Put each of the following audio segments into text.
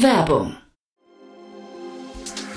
Werbung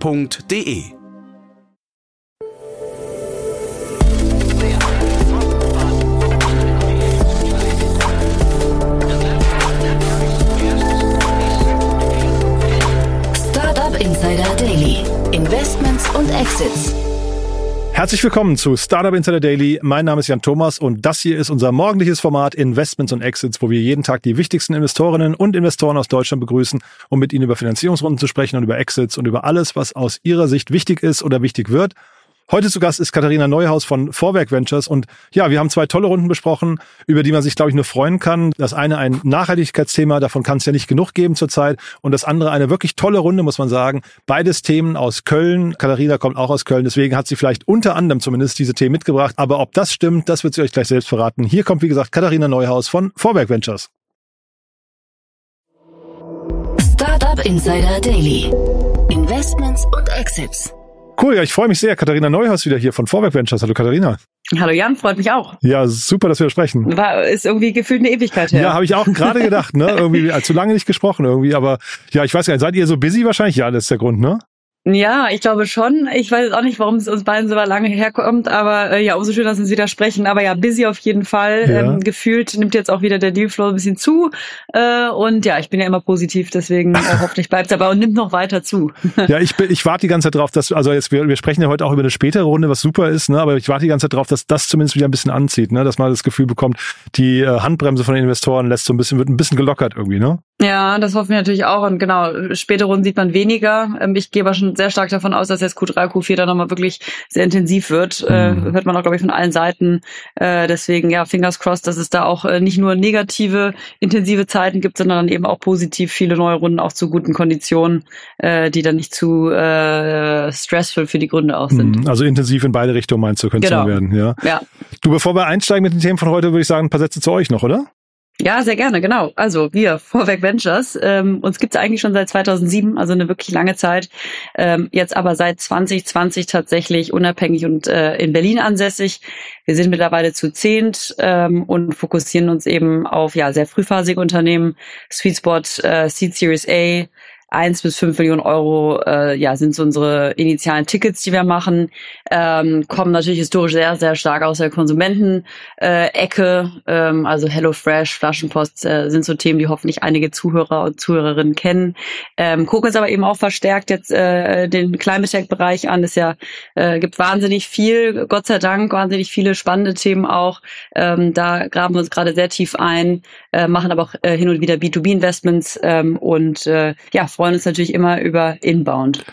www.ftf.de Startup Insider Daily. Investments und Exits. Herzlich willkommen zu Startup Insider Daily. Mein Name ist Jan Thomas und das hier ist unser morgendliches Format Investments und Exits, wo wir jeden Tag die wichtigsten Investorinnen und Investoren aus Deutschland begrüßen, um mit ihnen über Finanzierungsrunden zu sprechen und über Exits und über alles, was aus ihrer Sicht wichtig ist oder wichtig wird. Heute zu Gast ist Katharina Neuhaus von Vorwerk Ventures und ja, wir haben zwei tolle Runden besprochen, über die man sich, glaube ich, nur freuen kann. Das eine ein Nachhaltigkeitsthema, davon kann es ja nicht genug geben zurzeit und das andere eine wirklich tolle Runde, muss man sagen. Beides Themen aus Köln. Katharina kommt auch aus Köln, deswegen hat sie vielleicht unter anderem zumindest diese Themen mitgebracht. Aber ob das stimmt, das wird sie euch gleich selbst verraten. Hier kommt, wie gesagt, Katharina Neuhaus von Vorwerk Ventures. Startup Insider Daily. Investments und Exits. Cool, ja, ich freue mich sehr. Katharina Neuhaus wieder hier von Vorwerk Ventures. Hallo Katharina. Hallo Jan, freut mich auch. Ja, super, dass wir sprechen. War, ist irgendwie gefühlt eine Ewigkeit her. Ja, habe ich auch gerade gedacht, ne? Irgendwie zu lange nicht gesprochen irgendwie, aber ja, ich weiß gar nicht, seid ihr so busy wahrscheinlich? Ja, das ist der Grund, ne? Ja, ich glaube schon. Ich weiß auch nicht, warum es uns beiden so lange herkommt, aber äh, ja, umso schöner, dass wir uns wieder sprechen. Aber ja, busy auf jeden Fall. Ja. Ähm, gefühlt nimmt jetzt auch wieder der Dealflow ein bisschen zu. Äh, und ja, ich bin ja immer positiv, deswegen äh, hoffentlich bleibt dabei und nimmt noch weiter zu. ja, ich, bin, ich warte die ganze Zeit drauf, dass, also jetzt, wir, wir sprechen ja heute auch über eine spätere Runde, was super ist, ne? aber ich warte die ganze Zeit drauf, dass das zumindest wieder ein bisschen anzieht, ne? dass man das Gefühl bekommt, die äh, Handbremse von den Investoren lässt so ein bisschen, wird ein bisschen gelockert irgendwie, ne? Ja, das hoffen wir natürlich auch. Und genau, spätere Runden sieht man weniger. Ähm, ich gehe aber schon sehr stark davon aus, dass jetzt Q3, Q4 dann nochmal wirklich sehr intensiv wird. Äh, mhm. Hört man auch, glaube ich, von allen Seiten. Äh, deswegen, ja, fingers crossed, dass es da auch äh, nicht nur negative, intensive Zeiten gibt, sondern dann eben auch positiv viele neue Runden auch zu guten Konditionen, die dann nicht zu äh, stressful für die Gründe auch sind. Mhm. Also intensiv in beide Richtungen meinst du, könnte es genau. werden, ja. ja. Du, bevor wir einsteigen mit den Themen von heute, würde ich sagen, ein paar Sätze zu euch noch, oder? Ja, sehr gerne, genau. Also wir, Vorwerk Ventures, ähm, uns gibt's eigentlich schon seit 2007, also eine wirklich lange Zeit. Ähm, jetzt aber seit 2020 tatsächlich unabhängig und äh, in Berlin ansässig. Wir sind mittlerweile zu zehnt ähm, und fokussieren uns eben auf ja sehr frühphasige Unternehmen, Sweet Spot, äh, Seed Series A, eins bis fünf Millionen Euro äh, ja, sind so unsere initialen Tickets, die wir machen. Ähm, kommen natürlich historisch sehr, sehr stark aus der Konsumentenecke. Äh, ähm, also HelloFresh, Flaschenpost äh, sind so Themen, die hoffentlich einige Zuhörer und Zuhörerinnen kennen. Ähm, gucken uns aber eben auch verstärkt jetzt äh, den Climate Tech-Bereich an. Es ja, äh, gibt wahnsinnig viel, Gott sei Dank, wahnsinnig viele spannende Themen auch. Ähm, da graben wir uns gerade sehr tief ein, äh, machen aber auch äh, hin und wieder B2B-Investments ähm, und äh, ja, freuen uns natürlich immer über Inbound.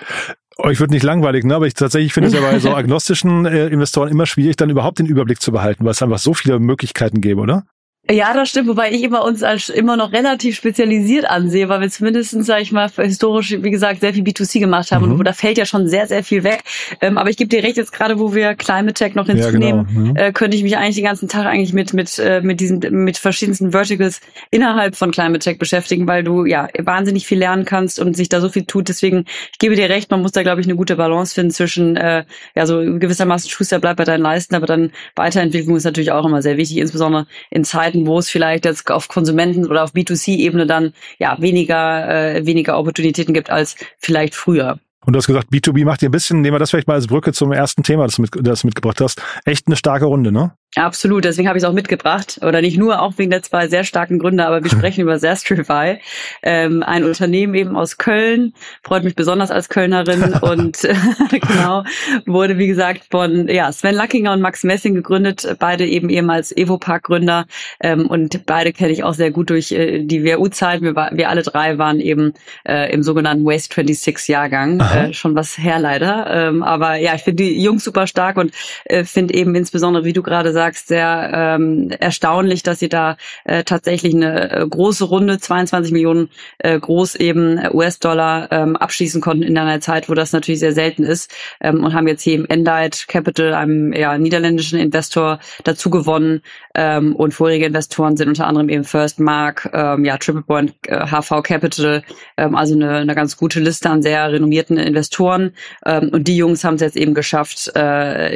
Euch wird nicht langweilig, ne? aber ich tatsächlich finde es ja bei so agnostischen äh, Investoren immer schwierig, dann überhaupt den Überblick zu behalten, weil es einfach so viele Möglichkeiten gäbe, oder? Ja, das stimmt, wobei ich immer uns als immer noch relativ spezialisiert ansehe, weil wir zumindestens, sag ich mal, historisch, wie gesagt, sehr viel B2C gemacht haben mhm. und da fällt ja schon sehr, sehr viel weg. Ähm, aber ich gebe dir recht, jetzt gerade wo wir Climate Tech noch hinzunehmen, ja, genau. mhm. äh, könnte ich mich eigentlich den ganzen Tag eigentlich mit, mit, äh, mit diesen, mit verschiedensten Verticals innerhalb von Climate Tech beschäftigen, weil du ja wahnsinnig viel lernen kannst und sich da so viel tut. Deswegen, ich gebe dir recht, man muss da, glaube ich, eine gute Balance finden zwischen, äh, ja, so gewissermaßen Schuster bleibt bei deinen Leisten, aber dann Weiterentwicklung ist natürlich auch immer sehr wichtig, insbesondere in Zeiten, Zeiten, wo es vielleicht jetzt auf Konsumenten- oder auf B2C-Ebene dann ja weniger, äh, weniger Opportunitäten gibt als vielleicht früher. Und du hast gesagt, B2B macht dir ein bisschen, nehmen wir das vielleicht mal als Brücke zum ersten Thema, das mit, das mitgebracht hast, echt eine starke Runde, ne? Absolut, deswegen habe ich es auch mitgebracht. Oder nicht nur, auch wegen der zwei sehr starken Gründe, aber wir sprechen über Zastrify, ähm, ein Unternehmen eben aus Köln, freut mich besonders als Kölnerin und äh, genau, wurde wie gesagt von ja, Sven Lackinger und Max Messing gegründet, beide eben ehemals Evopark-Gründer ähm, und beide kenne ich auch sehr gut durch äh, die WU-Zeit. Wir, wir alle drei waren eben äh, im sogenannten Waste 26-Jahrgang, äh, schon was her leider. Ähm, aber ja, ich finde die Jungs super stark und äh, finde eben insbesondere, wie du gerade sagst, sagst, sehr ähm, erstaunlich, dass sie da äh, tatsächlich eine äh, große Runde, 22 Millionen äh, groß eben US-Dollar ähm, abschließen konnten in einer Zeit, wo das natürlich sehr selten ist ähm, und haben jetzt hier im Endite Capital, einem ja, niederländischen Investor, dazu gewonnen ähm, und vorherige Investoren sind unter anderem eben First Mark, ähm, ja, Triple Point, äh, HV Capital, ähm, also eine, eine ganz gute Liste an sehr renommierten Investoren ähm, und die Jungs haben es jetzt eben geschafft, äh,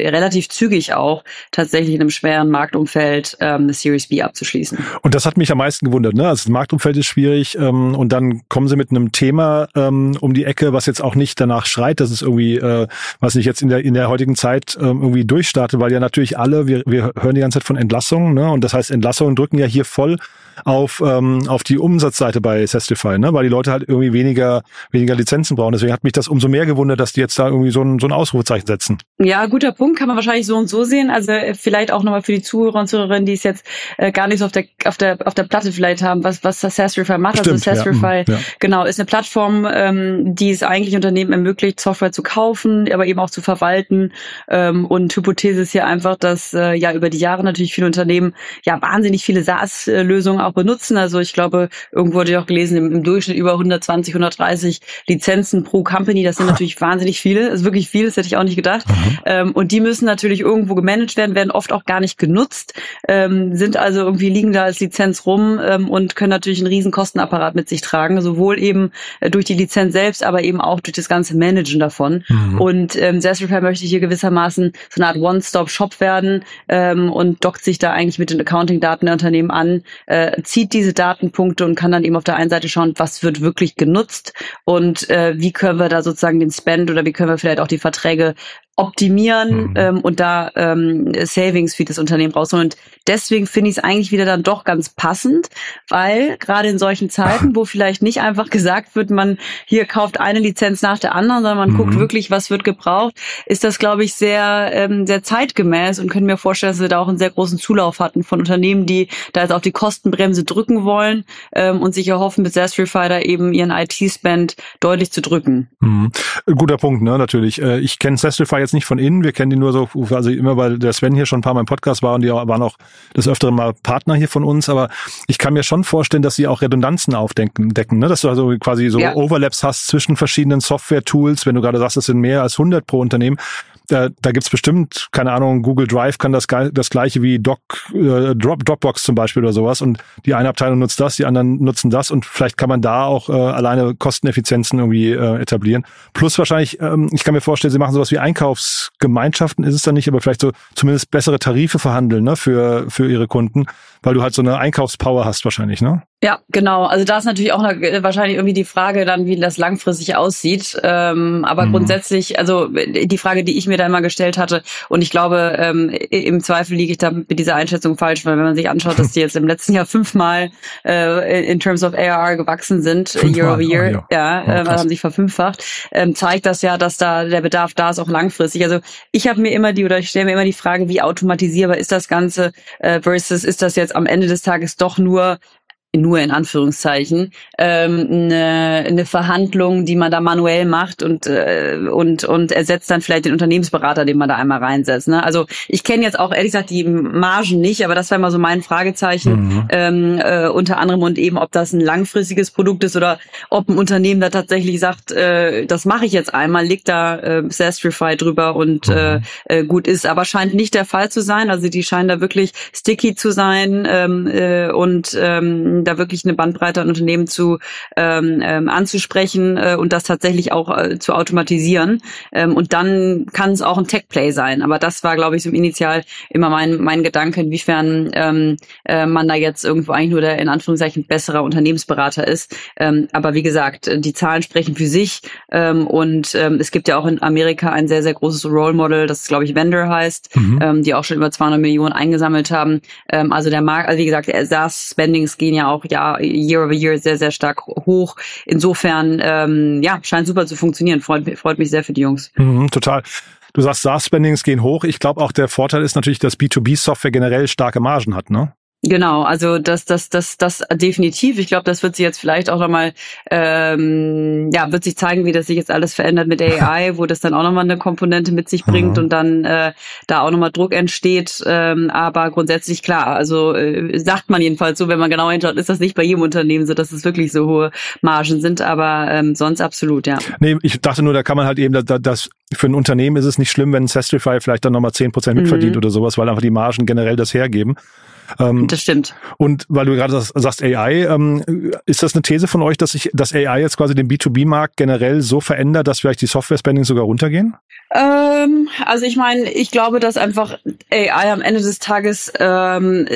relativ zügig auch tatsächlich in einem schweren Marktumfeld ähm, eine Series B abzuschließen. Und das hat mich am meisten gewundert. Ne? Also das Marktumfeld ist schwierig ähm, und dann kommen sie mit einem Thema ähm, um die Ecke, was jetzt auch nicht danach schreit, dass es irgendwie, äh, was ich jetzt in der in der heutigen Zeit ähm, irgendwie durchstarte, weil ja natürlich alle, wir, wir hören die ganze Zeit von Entlassungen, ne? und das heißt Entlassungen drücken ja hier voll auf, ähm, auf die Umsatzseite bei Sestify, ne? weil die Leute halt irgendwie weniger, weniger Lizenzen brauchen. Deswegen hat mich das umso mehr gewundert, dass die jetzt da irgendwie so ein, so ein Ausrufezeichen setzen. Ja, guter Punkt, kann man wahrscheinlich so und so sehen. Also äh, vielleicht auch nochmal für die Zuhörer und Zuhörerinnen, die es jetzt äh, gar nicht so auf der, auf der, auf der Platte vielleicht haben, was, was Sestify macht. Also Stimmt, also Sestify, ja, ja. genau, ist eine Plattform, ähm, die es eigentlich Unternehmen ermöglicht, Software zu kaufen, aber eben auch zu verwalten. Ähm, und Hypothese ist hier einfach, dass äh, ja über die Jahre natürlich viele Unternehmen ja wahnsinnig viele SaaS-Lösungen auch benutzen. Also ich glaube, irgendwo wurde ich auch gelesen, im, im Durchschnitt über 120, 130 Lizenzen pro Company. Das sind natürlich wahnsinnig viele. Das ist wirklich viel, das hätte ich auch nicht gedacht. Mhm. Ähm, und die müssen natürlich irgendwo gemanagt werden, werden oft auch gar nicht genutzt, ähm, sind also irgendwie liegen da als Lizenz rum ähm, und können natürlich einen riesen Kostenapparat mit sich tragen, sowohl eben äh, durch die Lizenz selbst, aber eben auch durch das ganze Managen davon. Mhm. Und ähm, Zestrepair möchte hier gewissermaßen so eine Art One-Stop-Shop werden ähm, und dockt sich da eigentlich mit den Accounting-Daten der Unternehmen an, äh, zieht diese Datenpunkte und kann dann eben auf der einen Seite schauen, was wird wirklich genutzt und äh, wie können wir da sozusagen den Spend oder wie können wir vielleicht auch die Verträge optimieren Mhm. ähm, und da ähm, Savings für das Unternehmen rausholen. Und deswegen finde ich es eigentlich wieder dann doch ganz passend, weil gerade in solchen Zeiten, wo vielleicht nicht einfach gesagt wird, man hier kauft eine Lizenz nach der anderen, sondern man Mhm. guckt wirklich, was wird gebraucht, ist das, glaube ich, sehr, ähm, sehr zeitgemäß und können mir vorstellen, dass wir da auch einen sehr großen Zulauf hatten von Unternehmen, die da jetzt auf die Kostenbremse drücken wollen ähm, und sich erhoffen, mit Zastrify da eben ihren IT-Spend deutlich zu drücken. Mhm. Guter Punkt, ne, natürlich. Äh, Ich kenne Sestify jetzt nicht von innen, wir kennen die nur so, also immer weil der Sven hier schon ein paar Mal im Podcast war und die waren auch des Öfteren mal Partner hier von uns, aber ich kann mir schon vorstellen, dass sie auch Redundanzen aufdecken, decken, ne? dass du also quasi so Ja. Overlaps hast zwischen verschiedenen Software-Tools, wenn du gerade sagst, es sind mehr als 100 pro Unternehmen, da, da gibt's bestimmt, keine Ahnung, Google Drive kann das, das gleiche wie Doc, äh, Drop, Dropbox zum Beispiel oder sowas und die eine Abteilung nutzt das, die anderen nutzen das und vielleicht kann man da auch äh, alleine Kosteneffizienzen irgendwie äh, etablieren. Plus wahrscheinlich, ähm, ich kann mir vorstellen, sie machen sowas wie Einkaufsgemeinschaften, ist es dann nicht, aber vielleicht so zumindest bessere Tarife verhandeln ne, für, für ihre Kunden, weil du halt so eine Einkaufspower hast wahrscheinlich, ne? Ja, genau. Also da ist natürlich auch noch, äh, wahrscheinlich irgendwie die Frage dann, wie das langfristig aussieht. Ähm, aber Mhm. grundsätzlich, also äh, die Frage, die ich mir da immer gestellt hatte, und ich glaube, ähm, im Zweifel liege ich da mit dieser Einschätzung falsch, weil wenn man sich anschaut, dass die jetzt im letzten Jahr fünfmal äh, in terms of ARR gewachsen sind, äh, Fünfmal, year over year, oh ja. ja, Oh, äh, haben sich verfünffacht, ähm, zeigt das ja, dass da der Bedarf da ist, auch langfristig. Also ich habe mir immer die, oder ich stelle mir immer die Frage, wie automatisierbar ist das Ganze äh, versus ist das jetzt am Ende des Tages doch nur nur in Anführungszeichen ähm, eine, eine Verhandlung, die man da manuell macht und äh, und und ersetzt dann vielleicht den Unternehmensberater, den man da einmal reinsetzt. Ne? Also ich kenne jetzt auch ehrlich gesagt die Margen nicht, aber das wäre mal so mein Fragezeichen Mhm. ähm, äh, unter anderem und eben, ob das ein langfristiges Produkt ist oder ob ein Unternehmen da tatsächlich sagt, äh, das mache ich jetzt einmal, legt da äh, Sastrify drüber und äh, äh, gut ist, aber scheint nicht der Fall zu sein. Also die scheinen da wirklich sticky zu sein ähm, äh, und ähm, da wirklich eine Bandbreite an Unternehmen zu ähm, ähm, anzusprechen äh, und das tatsächlich auch äh, zu automatisieren. Ähm, und dann kann es auch ein Tech-Play sein. Aber das war, glaube ich, so initial immer mein, mein Gedanke, inwiefern ähm, äh, man da jetzt irgendwo eigentlich nur der in Anführungszeichen besserer Unternehmensberater ist. Ähm, aber wie gesagt, die Zahlen sprechen für sich ähm, und ähm, es gibt ja auch in Amerika ein sehr, sehr großes Role Model, das glaube ich Vendor heißt, Mhm. ähm, die auch schon über 200 Millionen eingesammelt haben. Ähm, also der Markt, also wie gesagt, SaaS-Spendings gehen ja auch ja year over year sehr, sehr stark hoch. Insofern, ähm, ja, scheint super zu funktionieren. Freut, freut mich sehr für die Jungs. Mhm, total. Du sagst, SaaS-Spendings gehen hoch. Ich glaube auch der Vorteil ist natürlich, dass B2B-Software generell starke Margen hat, ne? Genau, also das, das, das, das definitiv. Ich glaube, das wird sich jetzt vielleicht auch nochmal, ähm, ja, wird sich zeigen, wie das sich jetzt alles verändert mit AI, wo das dann auch nochmal eine Komponente mit sich bringt mhm. und dann äh, da auch nochmal Druck entsteht. Ähm, aber grundsätzlich klar, also äh, sagt man jedenfalls so, wenn man genau hinschaut, ist das nicht bei jedem Unternehmen so, dass es wirklich so hohe Margen sind, aber ähm, sonst absolut, ja. Nee, ich dachte nur, da kann man halt eben, dass, dass für ein Unternehmen ist es nicht schlimm, wenn Sestrify vielleicht dann nochmal zehn Prozent mitverdient mhm. oder sowas, weil einfach die Margen generell das hergeben. Ähm, das stimmt. Und weil du gerade sagst AI, ähm, ist das eine These von euch, dass sich das AI jetzt quasi den B2B-Markt generell so verändert, dass vielleicht die Software-Spendings sogar runtergehen? Ähm, also ich meine, ich glaube, dass einfach AI am Ende des Tages ähm,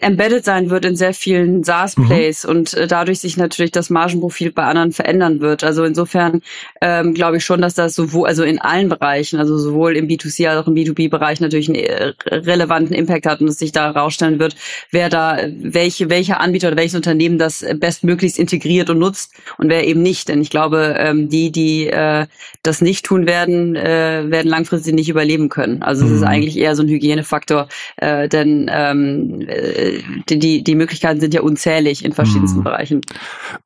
embedded sein wird in sehr vielen SaaS-Plays mhm. und äh, dadurch sich natürlich das Margenprofil bei anderen verändern wird. Also insofern ähm, glaube ich schon, dass das sowohl, also in allen Bereichen, also sowohl im B2C als auch im B2B-Bereich natürlich einen äh, relevanten Impact hat und es sich da herausstellen wird, wer da, welche, welcher Anbieter oder welches Unternehmen das bestmöglichst integriert und nutzt und wer eben nicht. Denn ich glaube, ähm, die, die äh, das nicht tun werden, äh, werden langfristig nicht überleben können. Also es mhm. ist eigentlich eher so ein Hygienefaktor, äh, denn ähm, äh, die, die Möglichkeiten sind ja unzählig in verschiedensten mhm. Bereichen.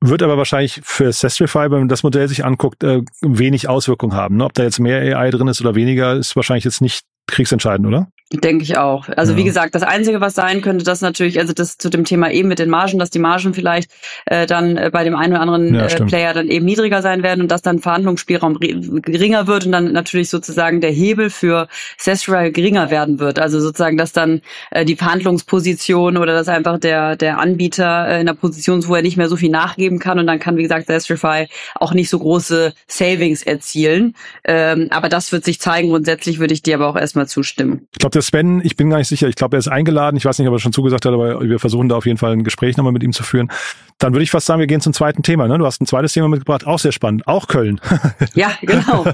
Wird aber wahrscheinlich für Sestrify, wenn man das Modell sich anguckt, äh, wenig Auswirkungen haben. Ne? Ob da jetzt mehr AI drin ist oder weniger, ist wahrscheinlich jetzt nicht kriegsentscheidend, oder? Denke ich auch. Also ja. wie gesagt, das Einzige, was sein könnte, das natürlich, also das zu dem Thema eben mit den Margen, dass die Margen vielleicht äh, dann äh, bei dem einen oder anderen ja, äh, Player dann eben niedriger sein werden und dass dann Verhandlungsspielraum geringer wird und dann natürlich sozusagen der Hebel für Sestra geringer werden wird. Also sozusagen, dass dann äh, die Verhandlungsposition oder dass einfach der der Anbieter äh, in der Position ist, wo er nicht mehr so viel nachgeben kann und dann kann, wie gesagt, Sestrify auch nicht so große Savings erzielen. Ähm, aber das wird sich zeigen. Grundsätzlich würde ich dir aber auch erstmal zustimmen. Ich glaube, der Sven, ich bin gar nicht sicher, ich glaube, er ist eingeladen. Ich weiß nicht, ob er schon zugesagt hat, aber wir versuchen da auf jeden Fall ein Gespräch nochmal mit ihm zu führen. Dann würde ich fast sagen, wir gehen zum zweiten Thema. Ne? Du hast ein zweites Thema mitgebracht, auch sehr spannend, auch Köln. ja, genau.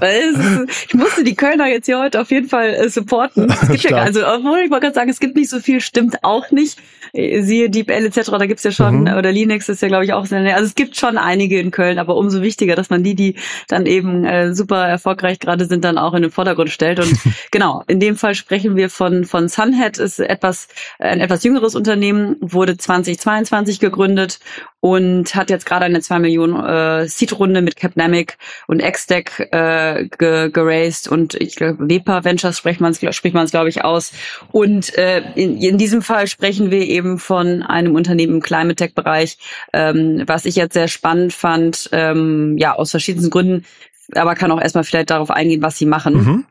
ich musste die Kölner jetzt hier heute auf jeden Fall äh, supporten. Es gibt ja, also, obwohl ich wollte gerade sagen, es gibt nicht so viel, stimmt auch nicht. Äh, siehe DeepL etc., da gibt's ja schon, mhm. oder Linux ist ja, glaube ich, auch sehr, also es gibt schon einige in Köln, aber umso wichtiger, dass man die, die dann eben äh, super erfolgreich gerade sind, dann auch in den Vordergrund stellt. Und genau, in dem Fall sprechen wir von, von Sunhead, ist etwas, ein etwas jüngeres Unternehmen, wurde 2022 gegründet und hat jetzt gerade eine 2 Millionen äh, Seed-Runde mit Capnamic und Xdeck äh, ge geraced und ich glaube Wepa Ventures spricht man es spricht man es glaube ich aus und äh, in, in diesem Fall sprechen wir eben von einem Unternehmen im Climate Tech Bereich, ähm, was ich jetzt sehr spannend fand, ähm, ja aus verschiedensten Gründen, aber kann auch erstmal vielleicht darauf eingehen, was sie machen. Mhm.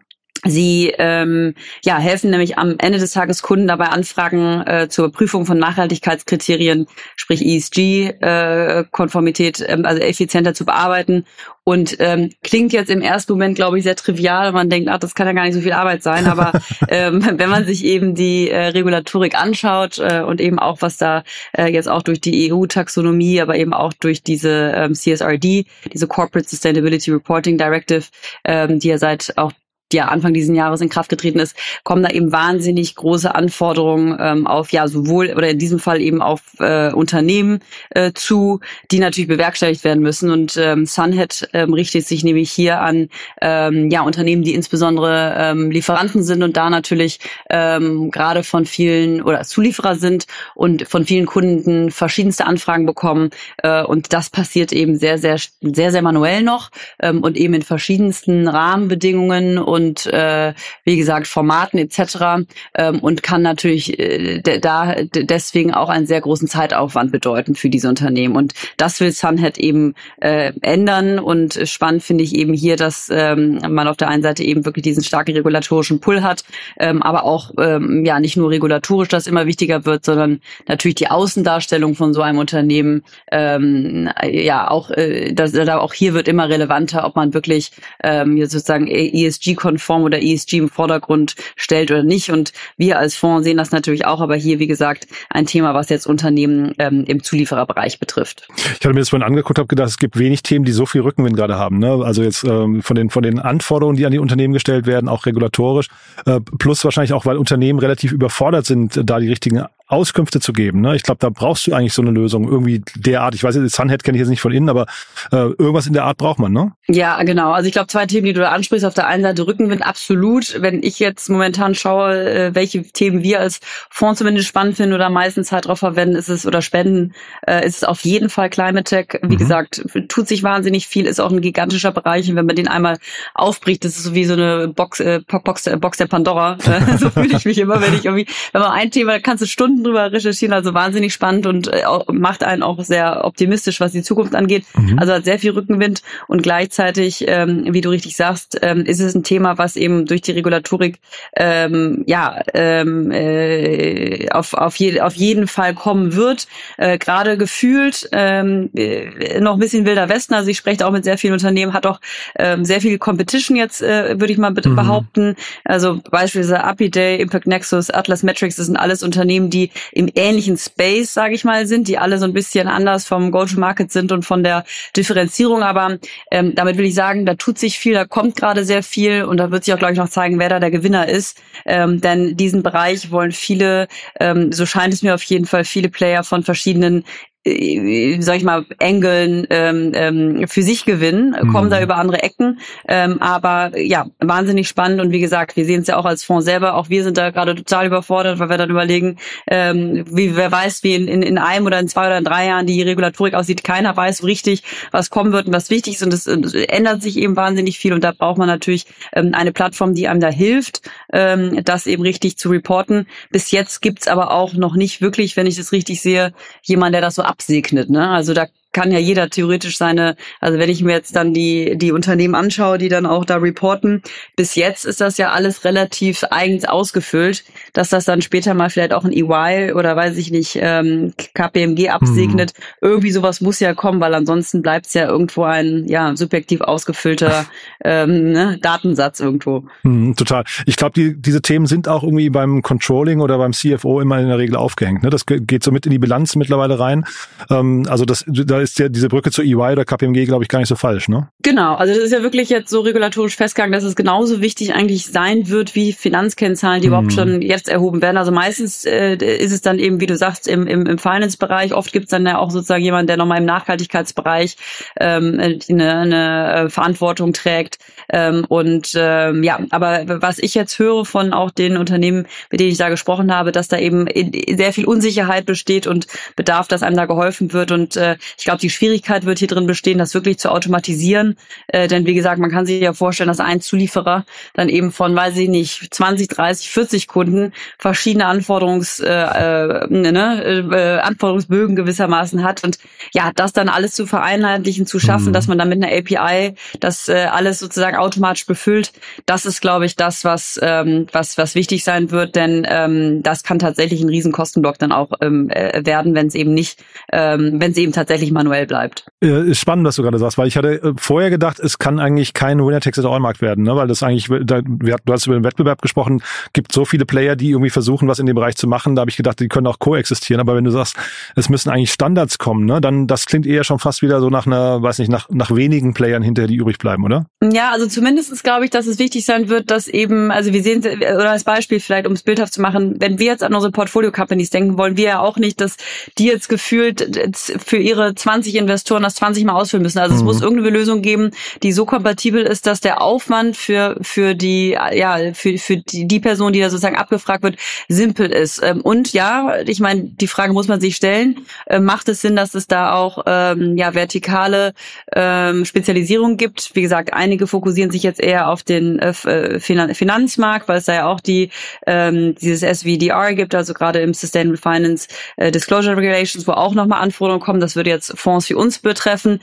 Sie ähm, ja, helfen nämlich am Ende des Tages Kunden dabei, Anfragen äh, zur Prüfung von Nachhaltigkeitskriterien, sprich ESG-Konformität, äh, ähm, also effizienter zu bearbeiten. Und ähm, klingt jetzt im ersten Moment, glaube ich, sehr trivial. Man denkt, ach, das kann ja gar nicht so viel Arbeit sein. Aber ähm, wenn man sich eben die äh, Regulatorik anschaut äh, und eben auch, was da äh, jetzt auch durch die EU-Taxonomie, aber eben auch durch diese ähm, CSRD, diese Corporate Sustainability Reporting Directive, ähm, die ja seit auch ja Anfang diesen Jahres in Kraft getreten ist, kommen da eben wahnsinnig große Anforderungen ähm, auf ja sowohl oder in diesem Fall eben auf äh, Unternehmen äh, zu, die natürlich bewerkstelligt werden müssen. Und ähm, Sunhead ähm, richtet sich nämlich hier an ähm, ja Unternehmen, die insbesondere ähm, Lieferanten sind und da natürlich ähm, gerade von vielen oder Zulieferer sind und von vielen Kunden verschiedenste Anfragen bekommen. Äh, und das passiert eben sehr, sehr, sehr, sehr manuell noch ähm, und eben in verschiedensten Rahmenbedingungen und und äh, wie gesagt Formaten etc. Ähm, und kann natürlich äh, da deswegen auch einen sehr großen Zeitaufwand bedeuten für diese Unternehmen. Und das will Sunhead eben äh, ändern. Und spannend finde ich eben hier, dass ähm, man auf der einen Seite eben wirklich diesen starken regulatorischen Pull hat, ähm, aber auch ähm, ja nicht nur regulatorisch das immer wichtiger wird, sondern natürlich die Außendarstellung von so einem Unternehmen ähm, ja auch äh, das, auch hier wird immer relevanter, ob man wirklich ähm, sozusagen ESG konform oder ESG im Vordergrund stellt oder nicht. Und wir als Fonds sehen das natürlich auch, aber hier, wie gesagt, ein Thema, was jetzt Unternehmen ähm, im Zuliefererbereich betrifft. Ich hatte mir das vorhin angeguckt, habe gedacht, es gibt wenig Themen, die so viel Rückenwind gerade haben. Ne? Also jetzt ähm, von den von den Anforderungen, die an die Unternehmen gestellt werden, auch regulatorisch, äh, plus wahrscheinlich auch, weil Unternehmen relativ überfordert sind, da die richtigen Auskünfte zu geben. Ne? Ich glaube, da brauchst du eigentlich so eine Lösung. Irgendwie derart, ich weiß nicht, Sunhead kenne ich jetzt nicht von innen, aber äh, irgendwas in der Art braucht man, ne? Ja, genau. Also ich glaube, zwei Themen, die du da ansprichst. Auf der einen Seite Rückenwind, absolut. Wenn ich jetzt momentan schaue, äh, welche Themen wir als Fonds zumindest spannend finden oder meistens Zeit drauf verwenden, ist es oder spenden, äh, ist es auf jeden Fall Climate Tech. Wie mhm. gesagt, tut sich wahnsinnig viel, ist auch ein gigantischer Bereich. Und wenn man den einmal aufbricht, das ist so wie so eine Box, äh, Box, Box der Pandora. Äh, so fühle ich mich immer, wenn ich irgendwie, wenn man ein Thema, kannst du Stunden drüber recherchieren, also wahnsinnig spannend und äh, macht einen auch sehr optimistisch, was die Zukunft angeht. Mhm. Also hat sehr viel Rückenwind und gleichzeitig, ähm, wie du richtig sagst, ähm, ist es ein Thema, was eben durch die Regulatorik ähm, ja ähm, äh, auf, auf, je, auf jeden Fall kommen wird. Äh, Gerade gefühlt ähm, äh, noch ein bisschen wilder Westen. Also ich spreche auch mit sehr vielen Unternehmen, hat auch ähm, sehr viel Competition jetzt, äh, würde ich mal mhm. behaupten. Also beispielsweise Apiday, Impact Nexus, Atlas Metrics, das sind alles Unternehmen, die im ähnlichen Space, sage ich mal, sind, die alle so ein bisschen anders vom Go-to-Market sind und von der Differenzierung. Aber ähm, damit will ich sagen, da tut sich viel, da kommt gerade sehr viel und da wird sich auch, glaube ich, noch zeigen, wer da der Gewinner ist. Ähm, denn diesen Bereich wollen viele, ähm, so scheint es mir auf jeden Fall, viele Player von verschiedenen sag ich mal, Engeln ähm, ähm, für sich gewinnen, kommen mhm. da über andere Ecken. Ähm, aber ja, wahnsinnig spannend und wie gesagt, wir sehen es ja auch als Fonds selber, auch wir sind da gerade total überfordert, weil wir dann überlegen, ähm, wie wer weiß, wie in, in, in einem oder in zwei oder in drei Jahren die Regulatorik aussieht. Keiner weiß so richtig, was kommen wird und was wichtig ist und es ändert sich eben wahnsinnig viel und da braucht man natürlich ähm, eine Plattform, die einem da hilft, ähm, das eben richtig zu reporten. Bis jetzt gibt's aber auch noch nicht wirklich, wenn ich das richtig sehe, jemand, der das so absegnet. Ne? Also da kann ja jeder theoretisch seine, also wenn ich mir jetzt dann die, die Unternehmen anschaue, die dann auch da reporten, bis jetzt ist das ja alles relativ eigens ausgefüllt, dass das dann später mal vielleicht auch ein EY oder weiß ich nicht, ähm, KPMG absegnet. Mhm. Irgendwie sowas muss ja kommen, weil ansonsten bleibt es ja irgendwo ein ja subjektiv ausgefüllter ähm, ne, Datensatz irgendwo. Mhm, total. Ich glaube, die, diese Themen sind auch irgendwie beim Controlling oder beim CFO immer in der Regel aufgehängt. Ne? Das geht so mit in die Bilanz mittlerweile rein. Ähm, also das, da ist ja diese Brücke zu EY oder KPMG, glaube ich, gar nicht so falsch, ne? Genau, also das ist ja wirklich jetzt so regulatorisch festgegangen, dass es genauso wichtig eigentlich sein wird wie Finanzkennzahlen, die mhm. überhaupt schon jetzt erhoben werden. Also meistens äh, ist es dann eben, wie du sagst, im, im, im Finance-Bereich. Oft gibt es dann ja auch sozusagen jemanden, der nochmal im Nachhaltigkeitsbereich ähm, eine, eine äh, Verantwortung trägt. Ähm, und ähm, ja, aber was ich jetzt höre von auch den Unternehmen, mit denen ich da gesprochen habe, dass da eben sehr viel Unsicherheit besteht und Bedarf, dass einem da geholfen wird. Und äh, ich glaube, die Schwierigkeit wird hier drin bestehen, das wirklich zu automatisieren. Äh, denn wie gesagt, man kann sich ja vorstellen, dass ein Zulieferer dann eben von, weiß ich nicht, 20, 30, 40 Kunden verschiedene Anforderungs, äh, äh, ne, äh, Anforderungsbögen gewissermaßen hat. Und ja, das dann alles zu vereinheitlichen, zu schaffen, mhm. dass man dann mit einer API das äh, alles sozusagen automatisch befüllt, das ist, glaube ich, das, was, ähm, was, was wichtig sein wird, denn ähm, das kann tatsächlich ein Riesenkostenblock dann auch ähm, äh, werden, wenn es eben nicht, ähm, wenn es eben tatsächlich manuell bleibt. Äh, ist spannend, was du gerade sagst, weil ich hatte äh, vorher gedacht, es kann eigentlich kein Winner-Takes-it-all-Markt werden, ne? weil das eigentlich, da, du hast über den Wettbewerb gesprochen, gibt so viele Player, die irgendwie versuchen, was in dem Bereich zu machen. Da habe ich gedacht, die können auch koexistieren. Aber wenn du sagst, es müssen eigentlich Standards kommen, ne? dann das klingt eher schon fast wieder so nach einer, weiß nicht, nach, nach wenigen Playern hinterher, die übrig bleiben, oder? Ja, also zumindestens glaube ich, dass es wichtig sein wird, dass eben, also wir sehen, oder als Beispiel vielleicht, um es bildhaft zu machen, wenn wir jetzt an unsere Portfolio-Companies denken, wollen wir ja auch nicht, dass die jetzt gefühlt für ihre 20 Investoren das 20 Mal ausfüllen müssen. Also mhm. es muss irgendeine Lösung geben, die so kompatibel ist, dass der Aufwand für, für die, ja, für, für die, die Person, die da sozusagen abgefragt wird, simpel ist. Ähm, und ja, ich meine, die Frage muss man sich stellen, äh, macht es Sinn, dass es da auch ähm, ja, vertikale ähm, Spezialisierung gibt? Wie gesagt, einige fokussieren sich jetzt eher auf den äh, äh Finanzmarkt, weil es da ja auch die ähm, dieses SVDR gibt, also gerade im Sustainable Finance äh, Disclosure Regulations, wo auch nochmal Anforderungen kommen. Das würde jetzt Fonds wie uns betreffen.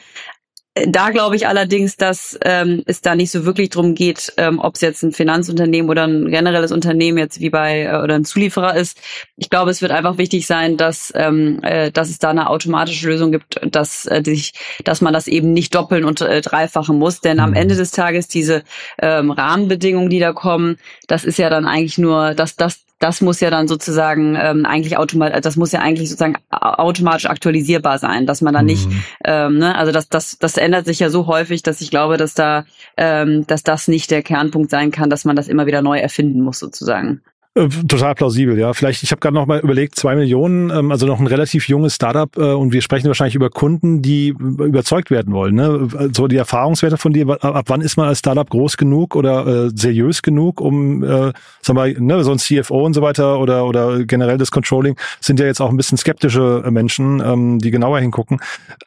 Da glaube ich allerdings, dass ähm, es da nicht so wirklich drum geht, ähm, ob es jetzt ein Finanzunternehmen oder ein generelles Unternehmen jetzt wie bei äh, oder ein Zulieferer ist. Ich glaube, es wird einfach wichtig sein, dass ähm, äh, dass es da eine automatische Lösung gibt, dass äh, sich, dass man das eben nicht doppeln und äh, dreifachen muss. Denn am mhm. Ende des Tages diese ähm, Rahmenbedingungen, die da kommen, das ist ja dann eigentlich nur, dass das das muss ja dann sozusagen ähm, eigentlich automatisch, das muss ja eigentlich sozusagen automatisch aktualisierbar sein, dass man da nicht, mhm. ähm, ne, also das, das, das ändert sich ja so häufig, dass ich glaube, dass da, ähm, dass das nicht der Kernpunkt sein kann, dass man das immer wieder neu erfinden muss sozusagen. Äh, total plausibel, ja. Vielleicht, ich habe gerade noch mal überlegt, zwei Millionen, ähm, also noch ein relativ junges Startup äh, und wir sprechen wahrscheinlich über Kunden, die überzeugt werden wollen. Ne? So die Erfahrungswerte von dir, ab wann ist man als Startup groß genug oder äh, seriös genug, um, äh, sag mal, ne, so ein CFO und so weiter oder oder generell das Controlling sind ja jetzt auch ein bisschen skeptische Menschen, ähm, die genauer hingucken.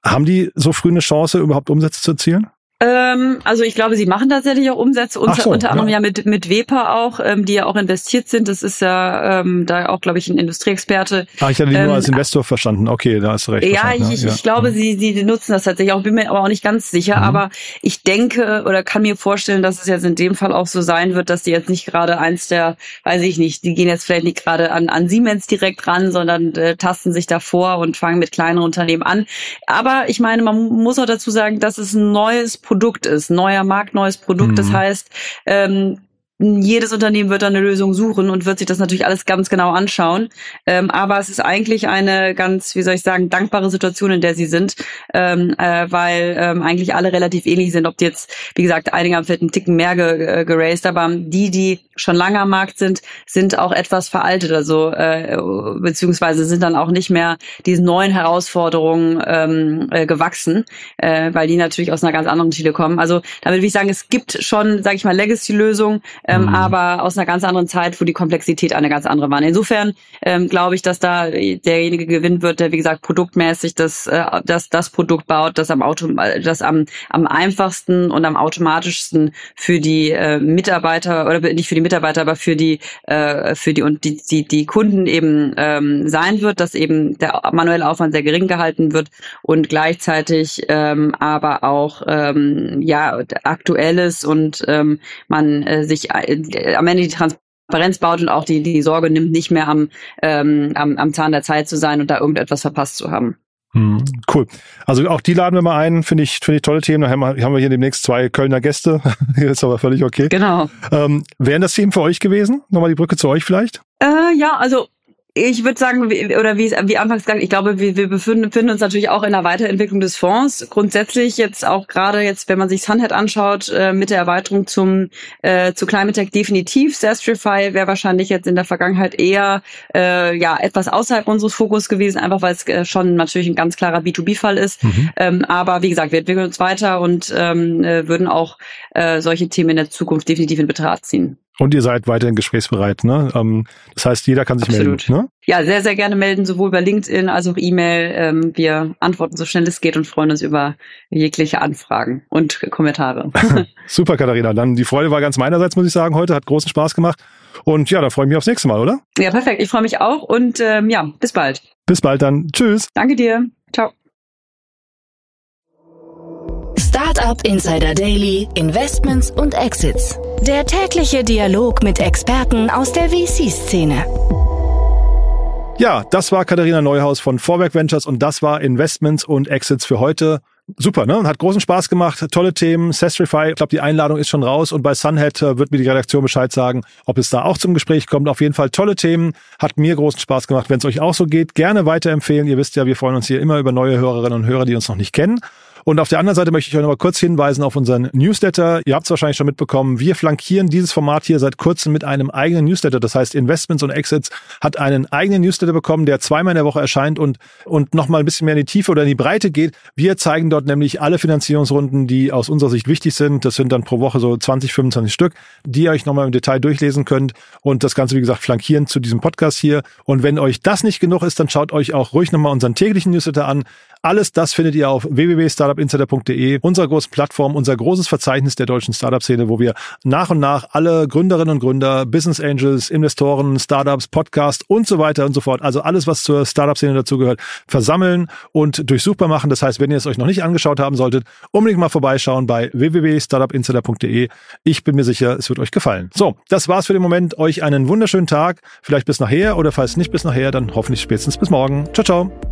Haben die so früh eine Chance, überhaupt Umsätze zu erzielen? Ähm, also ich glaube, sie machen tatsächlich auch Umsätze, unter, so, unter anderem ja. ja mit, mit Wepa auch, ähm, die ja auch investiert sind. Das ist ja ähm, da auch, glaube ich, ein Industrieexperte. Ah, ich hatte die ähm, nur als Investor verstanden. Okay, da hast du recht. Ja, ich, ich, ja. ich glaube, mhm. sie, sie nutzen das tatsächlich auch, bin mir aber auch nicht ganz sicher. Mhm. Aber ich denke oder kann mir vorstellen, dass es jetzt in dem Fall auch so sein wird, dass die jetzt nicht gerade eins der, weiß ich nicht, die gehen jetzt vielleicht nicht gerade an, an Siemens direkt ran, sondern äh, tasten sich davor und fangen mit kleinen Unternehmen an. Aber ich meine, man muss auch dazu sagen, dass es ein neues Produkt ist, neuer Markt, neues Produkt. Mhm. Das heißt, ähm, jedes Unternehmen wird da eine Lösung suchen und wird sich das natürlich alles ganz genau anschauen. Ähm, aber es ist eigentlich eine ganz, wie soll ich sagen, dankbare Situation, in der sie sind, ähm, äh, weil ähm, eigentlich alle relativ ähnlich sind. Ob die jetzt, wie gesagt, einige haben vielleicht einen Ticken mehr ge äh, geraced, aber die, die schon lange am Markt sind, sind auch etwas veraltet, also äh, beziehungsweise sind dann auch nicht mehr diesen neuen Herausforderungen ähm, äh, gewachsen, äh, weil die natürlich aus einer ganz anderen Schiene kommen. Also damit will ich sagen, es gibt schon, sage ich mal, Legacy-Lösungen, ähm, mhm. aber aus einer ganz anderen Zeit, wo die Komplexität eine ganz andere war. Insofern ähm, glaube ich, dass da derjenige gewinnen wird, der wie gesagt produktmäßig das, äh, das, das Produkt baut, das am Auto, das am, am einfachsten und am automatischsten für die äh, Mitarbeiter oder nicht für die Mitarbeiter, aber für die äh, für die und die, die, die Kunden eben ähm, sein wird, dass eben der manuelle Aufwand sehr gering gehalten wird und gleichzeitig ähm, aber auch ähm, ja aktuelles und ähm, man äh, sich äh, am Ende die Transparenz baut und auch die, die Sorge nimmt, nicht mehr am, ähm, am, am Zahn der Zeit zu sein und da irgendetwas verpasst zu haben. Hm, cool. Also auch die laden wir mal ein, finde ich, finde ich tolle Themen. Da haben wir hier demnächst zwei Kölner Gäste. ist aber völlig okay. Genau. Ähm, wären das Themen für euch gewesen? Nochmal die Brücke zu euch vielleicht? Äh, ja, also ich würde sagen, wie, oder wie, wie anfangs gesagt, ich glaube, wir, wir befinden, befinden uns natürlich auch in der Weiterentwicklung des Fonds. Grundsätzlich jetzt auch gerade jetzt, wenn man sich Sunhead anschaut, äh, mit der Erweiterung zum äh, zu Climate Tech definitiv. Sastrify wäre wahrscheinlich jetzt in der Vergangenheit eher äh, ja etwas außerhalb unseres Fokus gewesen, einfach weil es äh, schon natürlich ein ganz klarer B2B-Fall ist. Mhm. Ähm, aber wie gesagt, wir entwickeln uns weiter und ähm, äh, würden auch äh, solche Themen in der Zukunft definitiv in Betracht ziehen. Und ihr seid weiterhin gesprächsbereit, ne? Ähm, das heißt, jeder kann sich Absolut. melden. Ne? Ja, sehr, sehr gerne melden, sowohl bei LinkedIn als auch E-Mail. Ähm, wir antworten so schnell es geht und freuen uns über jegliche Anfragen und Kommentare. Super, Katharina. Dann die Freude war ganz meinerseits, muss ich sagen, heute. Hat großen Spaß gemacht. Und ja, da freue ich mich aufs nächste Mal, oder? Ja, perfekt. Ich freue mich auch und ähm, ja, bis bald. Bis bald dann. Tschüss. Danke dir. Ciao. Startup Insider Daily, Investments und Exits. Der tägliche Dialog mit Experten aus der VC-Szene. Ja, das war Katharina Neuhaus von Vorwerk Ventures und das war Investments und Exits für heute. Super, ne? Hat großen Spaß gemacht, tolle Themen. Sestrify, ich glaube, die Einladung ist schon raus und bei Sunhead äh, wird mir die Redaktion Bescheid sagen, ob es da auch zum Gespräch kommt. Auf jeden Fall tolle Themen, hat mir großen Spaß gemacht. Wenn es euch auch so geht, gerne weiterempfehlen. Ihr wisst ja, wir freuen uns hier immer über neue Hörerinnen und Hörer, die uns noch nicht kennen. Und auf der anderen Seite möchte ich euch noch mal kurz hinweisen auf unseren Newsletter. Ihr habt es wahrscheinlich schon mitbekommen. Wir flankieren dieses Format hier seit kurzem mit einem eigenen Newsletter. Das heißt, Investments und Exits hat einen eigenen Newsletter bekommen, der zweimal in der Woche erscheint und, und noch mal ein bisschen mehr in die Tiefe oder in die Breite geht. Wir zeigen dort nämlich alle Finanzierungsrunden, die aus unserer Sicht wichtig sind. Das sind dann pro Woche so 20, 25 Stück, die ihr euch noch mal im Detail durchlesen könnt. Und das Ganze, wie gesagt, flankieren zu diesem Podcast hier. Und wenn euch das nicht genug ist, dann schaut euch auch ruhig noch mal unseren täglichen Newsletter an. Alles das findet ihr auf www.startupinsider.de, unserer großen Plattform, unser großes Verzeichnis der deutschen Startup-Szene, wo wir nach und nach alle Gründerinnen und Gründer, Business Angels, Investoren, Startups, Podcast und so weiter und so fort, also alles, was zur Startup-Szene dazugehört, versammeln und durchsuchbar machen. Das heißt, wenn ihr es euch noch nicht angeschaut haben solltet, unbedingt mal vorbeischauen bei www.startupinsider.de. Ich bin mir sicher, es wird euch gefallen. So, das war's für den Moment. Euch einen wunderschönen Tag. Vielleicht bis nachher oder falls nicht bis nachher, dann hoffentlich spätestens bis morgen. Ciao, ciao.